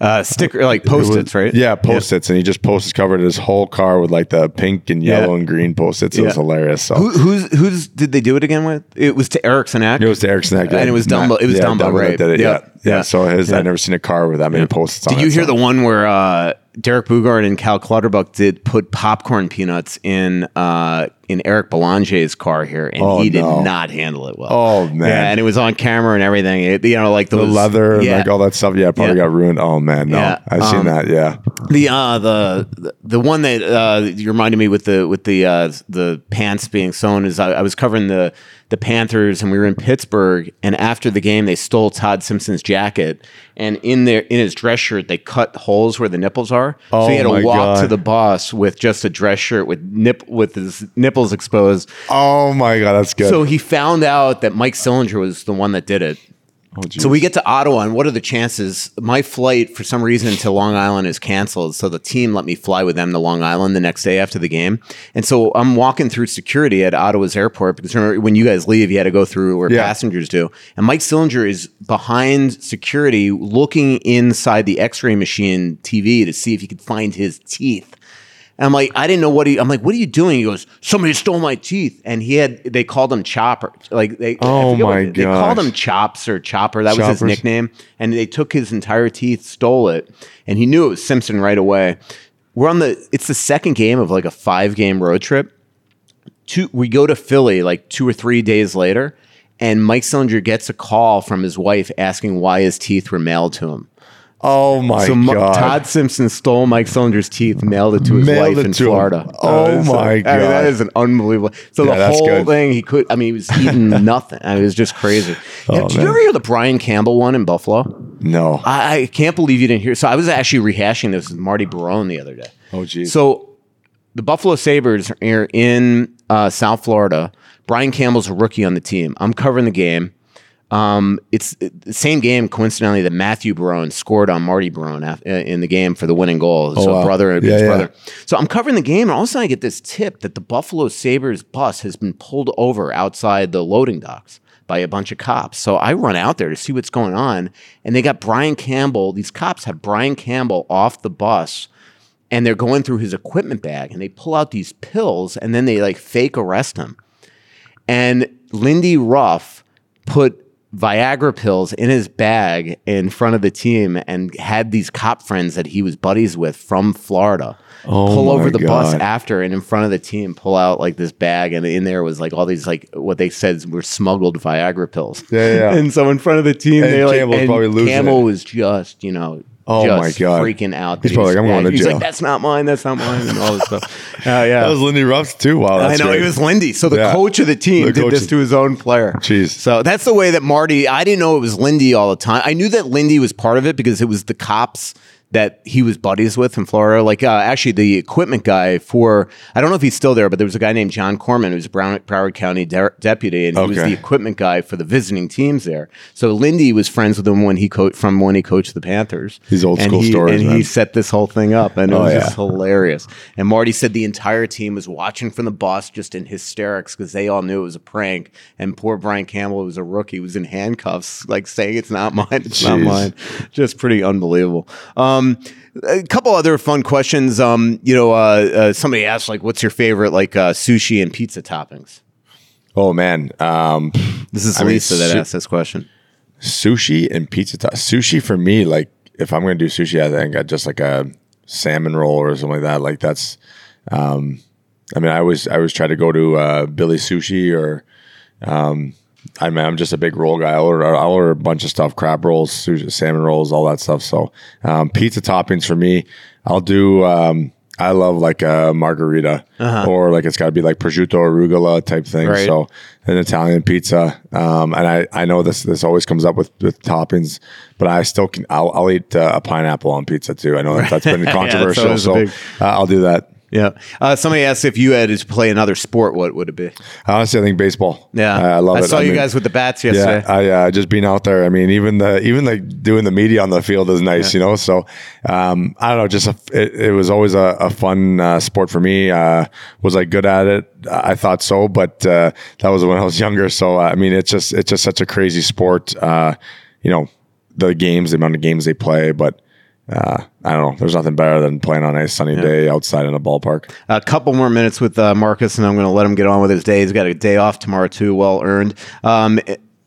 uh, sticker like it post-its, right? Yeah, post-its, and he just post-its covered his whole car with like the pink and yellow Yeah. and green post-its. It was hilarious. So Who, who's who's did they do it again with? It was to Eriksson Ek. it was to Eriksson, Ek, and it was Dumba. It was yeah, Dumba, that right? it, yeah. Yeah. So his, Yeah. I never seen a car with that many post-its. on Did you it, hear so. the one where uh, Derek Boogaard and Cal Clutterbuck did put popcorn peanuts in uh, in Eric Belanger's car here, and Oh, he did no. not handle it well. Oh, man. Yeah, and it was on camera and everything. It, you know, like the leather and yeah. like all that stuff. Yeah, probably Yeah. got ruined. Oh man, no, Yeah, I've seen um, that. Yeah, The uh the the one that uh you reminded me with the with the uh the pants being sewn is I, I was covering the the Panthers and we were in Pittsburgh and after the game they stole Todd Simpson's jacket and in their in his dress shirt they cut holes where the nipples are. So he had Oh, to my walk to the boss with just a dress shirt with nip with his nipples exposed. Oh my god, that's good. so he found out that Mike Sillinger was the one that did it oh, so we get to Ottawa, and what are the chances? My flight, for some reason, to Long Island is canceled. So the team let me fly with them to Long Island the next day after the game. And so I'm walking through security at Ottawa's airport because remember, when you guys leave, you had to go through where Yeah. passengers do. And Mike Sillinger is behind security looking inside the x ray machine TV to see if he could find his teeth. And I'm like, I didn't know what he. I'm like, what are you doing? He goes, somebody stole my teeth, and he had. They called him Chopper. Like they. Oh my my They called him Chops or Chopper. That was his nickname. And they took his entire teeth, stole it, and he knew it was Simpson right away. We're on the. It's the second game of like a five game road trip. Two. We go to Philly like two or three days later, and Mike Sillinger gets a call from his wife asking why his teeth were mailed to him. Oh my God. So god, Todd Simpson stole Mike Sillinger's teeth, mailed it to his Mailed wife in to him. Florida. Oh Uh, my I mean, God. that is an unbelievable. So Yeah, the whole good. thing, he could. I mean, he was eating nothing. I mean, it was just crazy. Yeah, Oh, did you man. ever hear the Brian Campbell one in Buffalo? no. I, I can't believe you didn't hear. So I was actually rehashing this with Marty Biron the other day. Oh, geez. So the Buffalo Sabres are in uh, South Florida. Brian Campbell's a rookie on the team. I'm covering the game. Um, it's the same game, coincidentally, that Matthew Biron scored on Marty Biron uh, in the game for the winning goal. so wow. brother and Yeah, his yeah. brother. So I'm covering the game, and all of a sudden I get this tip that the Buffalo Sabres bus has been pulled over outside the loading docks by a bunch of cops. So I run out there to see what's going on, and they got Brian Campbell. These cops have Brian Campbell off the bus and they're going through his equipment bag and they pull out these pills and then they like fake arrest him. And Lindy Ruff put Viagra pills in his bag in front of the team and had these cop friends that he was buddies with from Florida oh pull over the bus after and in front of the team pull out like this bag and in there was like all these like what they said were smuggled Viagra pills. Yeah, yeah. and so in front of the team, And they like Campbell's and probably losing Campbell it. was just you know. Oh, my God. Freaking out! He's probably like, I'm going to He's jail. like, "That's not mine. That's not mine," and all this stuff. Uh, yeah, that was Lindy Ruff's too. Wow, I that's know great. he was Lindy. So the Yeah. coach of the team The did coach this is- to his own player. Jeez. So that's the way that Marty. I didn't know it was Lindy all the time. I knew that Lindy was part of it because it was the cops that he was buddies with in Florida. Like uh, actually, the equipment guy for I don't know if he's still there, but there was a guy named John Corman who's a Brown, Broward County de- deputy, and he was the equipment guy for the visiting teams there. So Lindy was friends with him when he co- from when he coached the Panthers. These old And school he- stories, and he set this whole thing up, and it Oh, was yeah. just hilarious. And Marty said the entire team was watching from the bus, just in hysterics because they all knew it was a prank. And poor Brian Campbell, who was a rookie, was in handcuffs, like saying it's not mine, it's not mine. Just pretty unbelievable. Um, a couple other fun questions. Um, you know, uh, uh, somebody asked like, "What's your favorite like uh, sushi and pizza toppings?" Oh man, um, This is I mean, Lisa that su- asked this question. sushi and pizza. To- sushi for me, like if I'm gonna do sushi, I think I just like a salmon roll or something like that. Like that's, um, I mean, I always I always try to go to uh, Billy Sushi or, um, I mean, I'm just a big roll guy. I'll order, I'll order a bunch of stuff: crab rolls, salmon rolls, all that stuff. So, um, pizza toppings for me, I'll do. Um, I love like a margarita, or like it's got to be like prosciutto arugula type thing. Right. So an Italian pizza, um, and I, I know this this always comes up with, with toppings, but I still can I'll, I'll eat uh, a pineapple on pizza too. I know that that's been Yeah, controversial, always so big- uh, I'll do that. Yeah. Uh, somebody asked if you had to play another sport, what would it be? Honestly, I think baseball. Yeah, I, I love I it. I saw you mean, guys with the bats yesterday. Yeah, I uh, just being out there. I mean, even the even like doing the media on the field is nice, you know. So um, I don't know, just a, it, it was always a, a fun uh, sport for me. Uh, was I good at it? I thought so, but uh, that was when I was younger. So I mean, it's just it's just such a crazy sport. Uh, you know, the games, the amount of games they play, but. Uh, I don't know. There's nothing better than playing on a sunny day outside in a ballpark. A couple more minutes with uh, Marcus, and I'm going to let him get on with his day. He's got a day off tomorrow too, well earned. Um,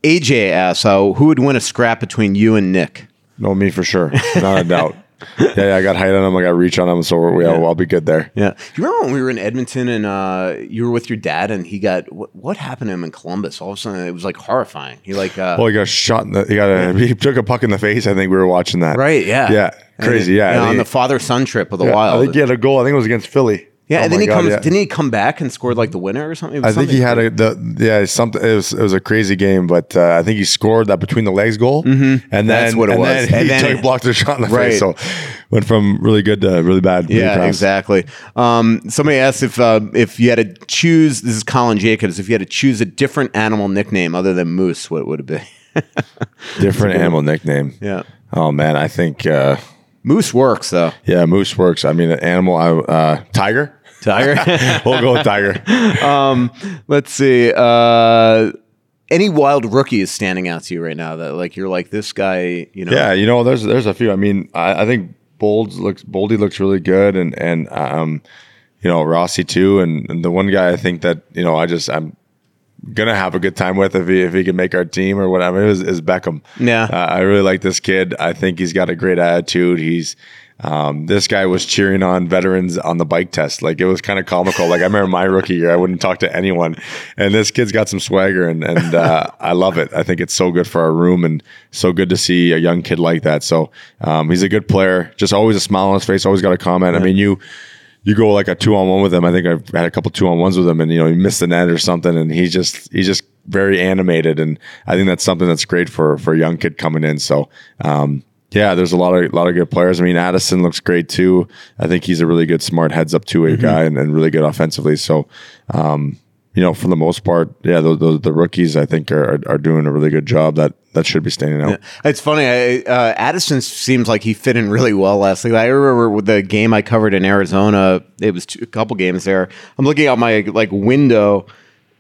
AJ asks, uh, "Who would win a scrap between you and Nick?" No, me for sure, not a doubt. yeah, yeah, I got height on him. I got reach on him, so we're, yeah, I'll be good there. Yeah. Do you remember when we were in Edmonton and uh, you were with your dad and he got what, what happened to him in Columbus? All of a sudden, it was like horrifying. He like uh, Well, he got shot. In the, he got a, he took a puck in the face. I think we were watching that. right, yeah, Yeah. Crazy. Yeah. you know, on think- the father son trip of the yeah, I Wild. think he had a goal. I think it was against Philly. Yeah, Oh and then he God, comes. yeah. Didn't he come back and scored like the winner or something? I think he something had a the yeah something. It was it was a crazy game, but uh, I think he scored that between the legs goal, mm-hmm. and then That's what it and was. Then And he then blocked a shot in the Right. face, so went from really good to really bad. really Yeah, fast. exactly. Um, somebody asked if uh, if you had to choose. This is Colin Jacobs. If you had to choose a different animal nickname other than Moose, what would it be? Different animal nickname. Yeah. Oh man, I think uh, Moose works though. yeah, moose works. I mean, animal. I, uh, tiger. Tiger. we'll go with tiger. um, let's see. Uh, any wild rookies standing out to you right now that like you're like this guy? You know. Yeah, you know, there's there's a few. I mean, I, I think Bold looks Boldy looks really good, and and um, you know Rossi too, and, and the one guy I think that you know I just I'm gonna have a good time with if he if he can make our team or whatever is, is Beckman. Yeah. uh, I really like this kid. I think he's got a great attitude. He's um, this guy was cheering on veterans on the bike test. Like it was kind of comical. Like I remember my rookie year, I wouldn't talk to anyone, and this kid's got some swagger, and and uh, I love it. I think it's so good for our room, and so good to see a young kid like that. So um, he's a good player. Just always a smile on his face. Always got a comment. I mean, you you go like a two on one with him. I think I've had a couple two on ones with him, and you know he missed the net or something, and he's just he's just very animated, and I think that's something that's great for for a young kid coming in. So. Um, yeah, there's a lot of lot of good players. I mean, Addison looks great too. I think he's a really good, smart heads up two way guy and, and really good offensively. So, um, you know, for the most part, yeah, the, the, the rookies I think are, are, are doing a really good job. That that should be standing out. It's funny. I, uh, Addison seems like he fit in really well last week. I remember with the game I covered in Arizona. It was two, a couple games there. I'm looking out my like window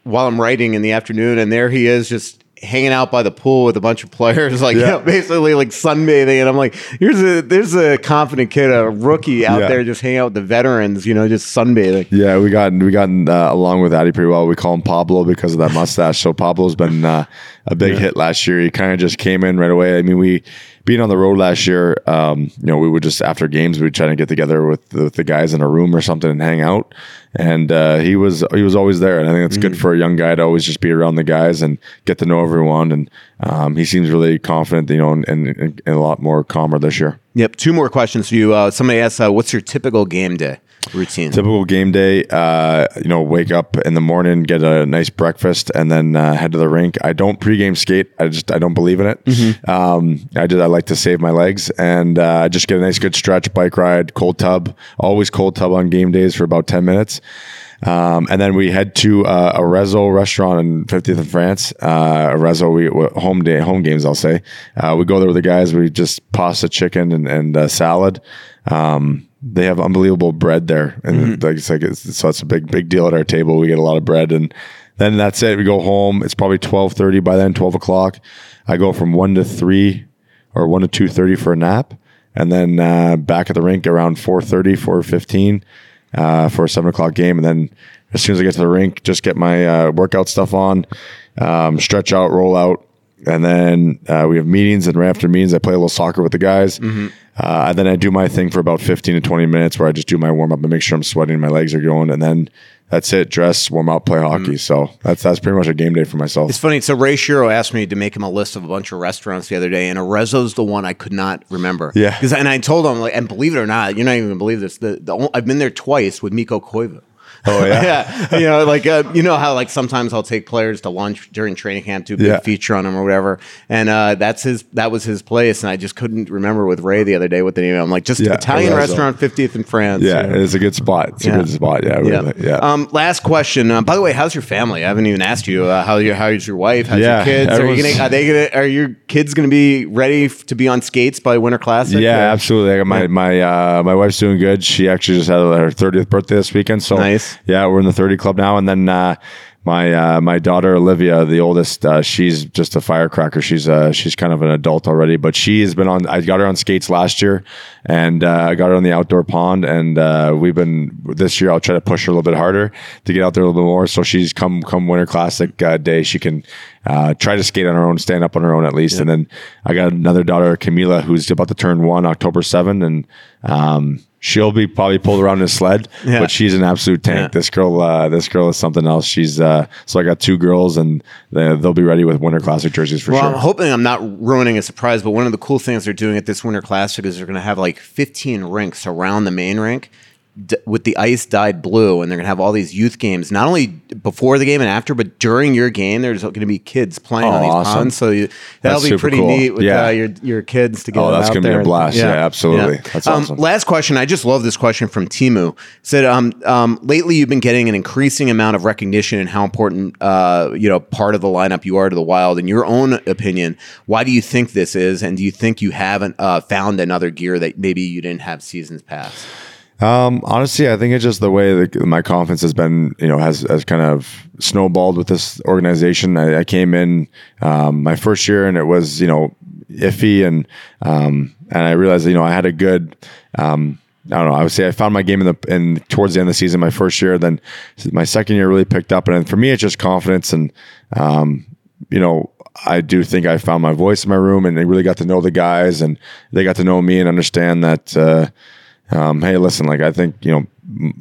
while I'm writing in the afternoon, and there he is, just hanging out by the pool with a bunch of players, like you Yeah. know, basically like sunbathing. And I'm like, here's a there's a confident kid, a rookie out Yeah. there, just hanging out with the veterans, you know, just sunbathing. Yeah, we got we gotten uh, along with Addy pretty well. We call him Pablo because of that mustache. So Pablo's been uh, a big hit last year. He kind of just came in right away. I mean, we being on the road last year, um, you know, we would just after games we would try to get together with the, with the guys in a room or something and hang out. And uh, he was he was always there, and I think it's good for a young guy to always just be around the guys and get to know everyone. And um, he seems really confident, you know, and, and, and a lot more calmer this year. Yep. Two more questions for you. Uh, somebody asked, uh, "What's your typical game day routine?" Typical game day, uh, you know, wake up in the morning, get a nice breakfast, and then uh, head to the rink. I don't pregame skate. I just I don't believe in it. Um, I did. I like to save my legs, and uh, I just get a nice good stretch, bike ride, cold tub. Always cold tub on game days for about ten minutes. Um, and then we head to uh, Arezzo restaurant in 50th in France. Uh, Arezzo, we home day, home games, I'll say. Uh, we go there with the guys. We just pasta, chicken, and, and uh, salad. Um, they have unbelievable bread there, and like it's like it's, so it's a big big deal at our table. We get a lot of bread, and then that's it. We go home. It's probably twelve thirty by then, twelve o'clock. I go from one to three or one to two thirty for a nap, and then uh, back at the rink around 4.30, 4.15 uh, for a seven o'clock game, and then as soon as I get to the rink, just get my uh, workout stuff on, um, stretch out, roll out, and then uh, we have meetings. And right after meetings, I play a little soccer with the guys. Uh, and then I do my thing for about fifteen to twenty minutes, where I just do my warm up and make sure I'm sweating, my legs are going, and then that's it. Dress, warm up, play hockey. So that's that's pretty much a game day for myself. It's funny. So Ray Shero asked me to make him a list of a bunch of restaurants the other day, and Arezzo's the one I could not remember. Yeah. 'Cause- and I told him, like, and believe it or not, you're not even gonna believe this. The, the I've been there twice with Mikko Koivu. Oh yeah. yeah, you know, like uh, you know how like sometimes I'll take players to lunch during training camp, do a big Yeah. feature on them or whatever, and uh, that's his that was his place, and I just couldn't remember with Ray the other day what the name. I'm like, just Yeah, Italian restaurant, 50th in France. Yeah, you know? it's a good spot. It's Yeah. a good spot. Yeah, Yeah. really. yeah. Um, last question. Uh, by the way, how's your family? I haven't even asked you. Uh, how your how's your wife? How's Yeah, your kids? Are, you gonna, are they gonna? Are your kids gonna be ready f- to be on skates by Winter Classic? Yeah, Or- absolutely. My my uh, my wife's doing good. She actually just had her thirtieth birthday this weekend, so Nice. Yeah, we're in the 30 club now. And then uh, my uh, my daughter Olivia, the oldest, uh, she's just a firecracker. She's uh, she's kind of an adult already, but she has been on. I got her on skates last year, and uh, I got her on the outdoor pond. And uh, we've been this year. I'll try to push her a little bit harder to get out there a little bit more. So she's come come Winter Classic uh, day, she can uh, try to skate on her own, stand up on her own at least. And then I got another daughter, Camila, who's about to turn one October 7, and um, she'll be probably pulled around in a sled, Yeah. but she's an absolute tank. Yeah. This girl, uh, this girl is something else. She's uh, so I got two girls, and they, they'll be ready with Winter Classic jerseys for Well, sure. I'm hoping I'm not ruining a surprise, but one of the cool things they're doing at this Winter Classic is they're going to have like 15 rinks around the main rink d- with the ice dyed blue, and they're going to have all these youth games, not only before the game and after, but during your game. There's going to be kids playing Oh, on these awesome. ponds, so you, that'll That's be pretty cool. neat with Yeah. uh, your your kids to get Oh, that's gonna be a and- blast. Yeah, absolutely. That's Um, awesome. Last question. I just love this question from Timu. Said, um, um, lately you've been getting an increasing amount of recognition and how important, uh, you know, part of the lineup you are to the Wild. In your own opinion, why do you think this is, and do you think you haven't uh, found another gear that maybe you didn't have seasons past? Um, honestly, I think it's just the way that my confidence has been, you know, has, has kind of snowballed with this organization. I, I came in um, my first year and it was, you know, iffy and um, and I realized, you know, I had a good. Um, I don't know. I would say I found my game in the in towards the end of the season, my first year. Then my second year really picked up, and for me, it's just confidence and um, you know, I do think I found my voice in my room, and they really got to know the guys, and they got to know me and understand that. Uh, um, hey, listen, like I think you know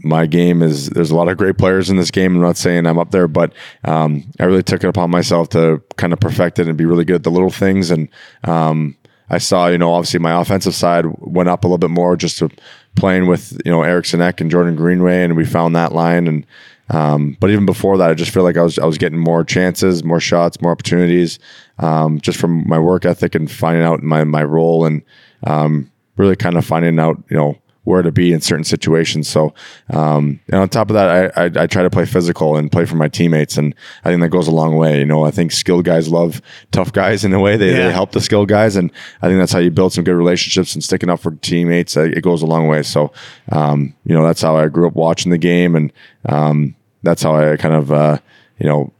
my game is. There's a lot of great players in this game. I'm not saying I'm up there, but um, I really took it upon myself to kind of perfect it and be really good at the little things. And um, I saw, you know, obviously my offensive side went up a little bit more just to playing with you know Eriksson Ek and Jordan Greenway, and we found that line. And um, but even before that, I just feel like I was I was getting more chances, more shots, more opportunities, um, just from my work ethic and finding out my my role and um, really kind of finding out, you know where to be in certain situations. So, um, and on top of that, I, I, I try to play physical and play for my teammates. And I think that goes a long way. You know, I think skilled guys love tough guys in a way. They, Yeah. they help the skilled guys. And I think that's how you build some good relationships and sticking up for teammates. It goes a long way. So, um, you know, that's how I grew up watching the game. And, um, that's how I kind of, uh, you know,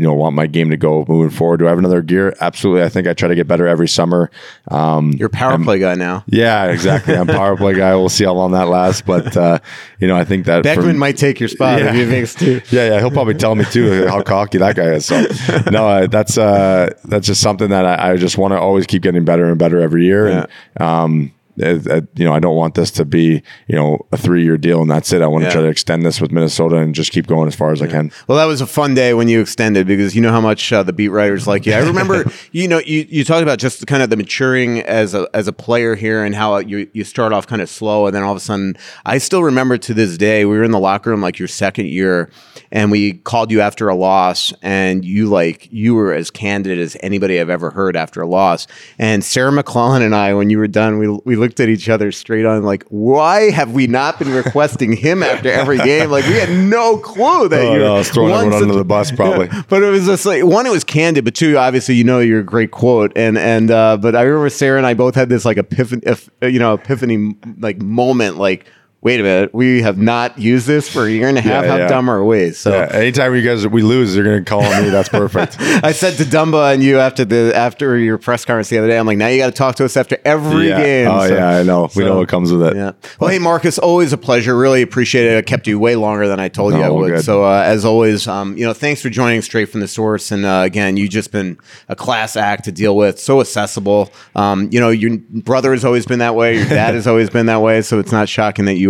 you know, want my game to go moving forward. Do I have another gear? Absolutely. I think I try to get better every summer. Um, You're a power play guy now. yeah, exactly. I'm power play guy. We'll see how long that lasts, but uh, you know, I think that Beckman from- might take your spot if Yeah. he thinks too. yeah, yeah, he'll probably tell me too how cocky that guy is. So, no, uh, that's uh, that's just something that I, I just want to always keep getting better and better every year. And um, you know, I don't want this to be you know a three year deal and that's it. I want to try to extend this with Minnesota and just keep going as far as I can. Well, that was a fun day when you extended because you know how much uh, the beat writers like you. I remember, you know, you, you talked about just kind of the maturing as a as a player here and how you you start off kind of slow and then all of a sudden, I still remember to this day we were in the locker room like your second year and we called you after a loss and you like you were as candid as anybody I've ever heard after a loss. And Sarah McLellan and I, when you were done, we we looked at each other straight on like, why have we not been requesting him after every game? Like we had no clue that Oh, you're no, I was throwing one everyone under the bus, probably. but it was just like one, it was candid, but two, obviously, you know, you're a great quote, and and uh, but I remember Sarah and I both had this like epiphany, you know, epiphany like moment, like. Wait a minute, we have not used this for a year and a half. Yeah, How yeah. dumb are we? So Yeah, anytime you guys we lose, you're going to call on me. That's perfect. I said to Dumba and you after the after your press conference the other day, I'm like, now you got to talk to us after every game. Oh So- yeah, I know. We know what comes with it. Yeah. Well, hey, Marcus, always a pleasure. Really appreciate it. I kept you way longer than I told you I would. good. So, uh, as always, um, you know, thanks for joining straight from the source. And uh, again, you've just been a class act to deal with. So accessible. Um, you know, your brother has always been that way. Your dad has always been that way. So it's not shocking that you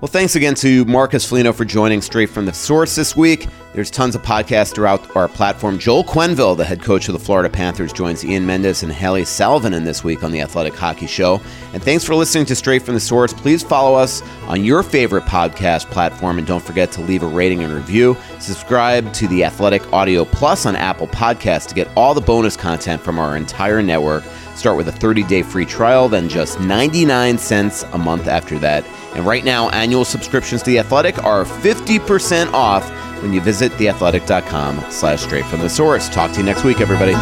Well, thanks again to Marcus Foligno for joining straight from the source this week. There's tons of podcasts throughout our platform. Joel Quenneville, the head coach of the Florida Panthers, joins Ian Mendes and Hailey Salvian this week on the Athletic Hockey Show. And thanks for listening to Straight from the Source. Please follow us on your favorite podcast platform and don't forget to leave a rating and review. Subscribe to the Athletic Audio Plus on Apple Podcasts to get all the bonus content from our entire network. Start with a 30 day free trial, then just 99 cents a month after that. And right now, annual subscriptions to The Athletic are 50% off when you visit theathletic.com slash straight from the source. Talk to you next week, everybody.